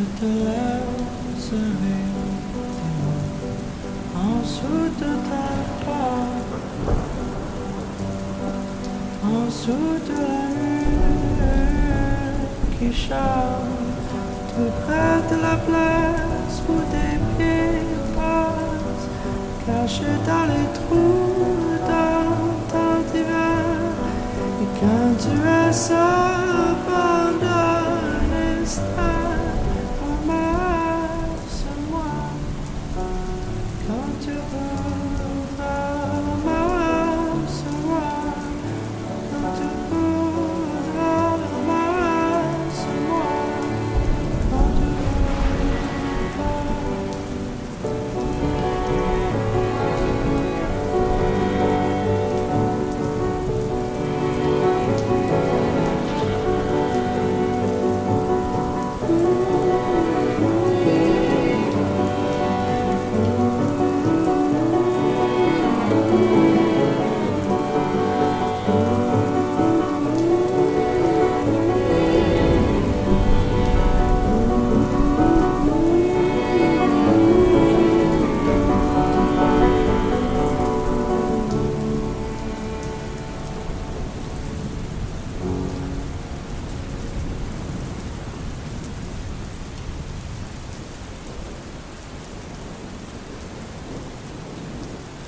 je te en dessous de ta porte, en dessous de la nuit qui chante tout près de la place où tes pieds passent, cachés dans les trous dans ton divan. Et quand tu es seul,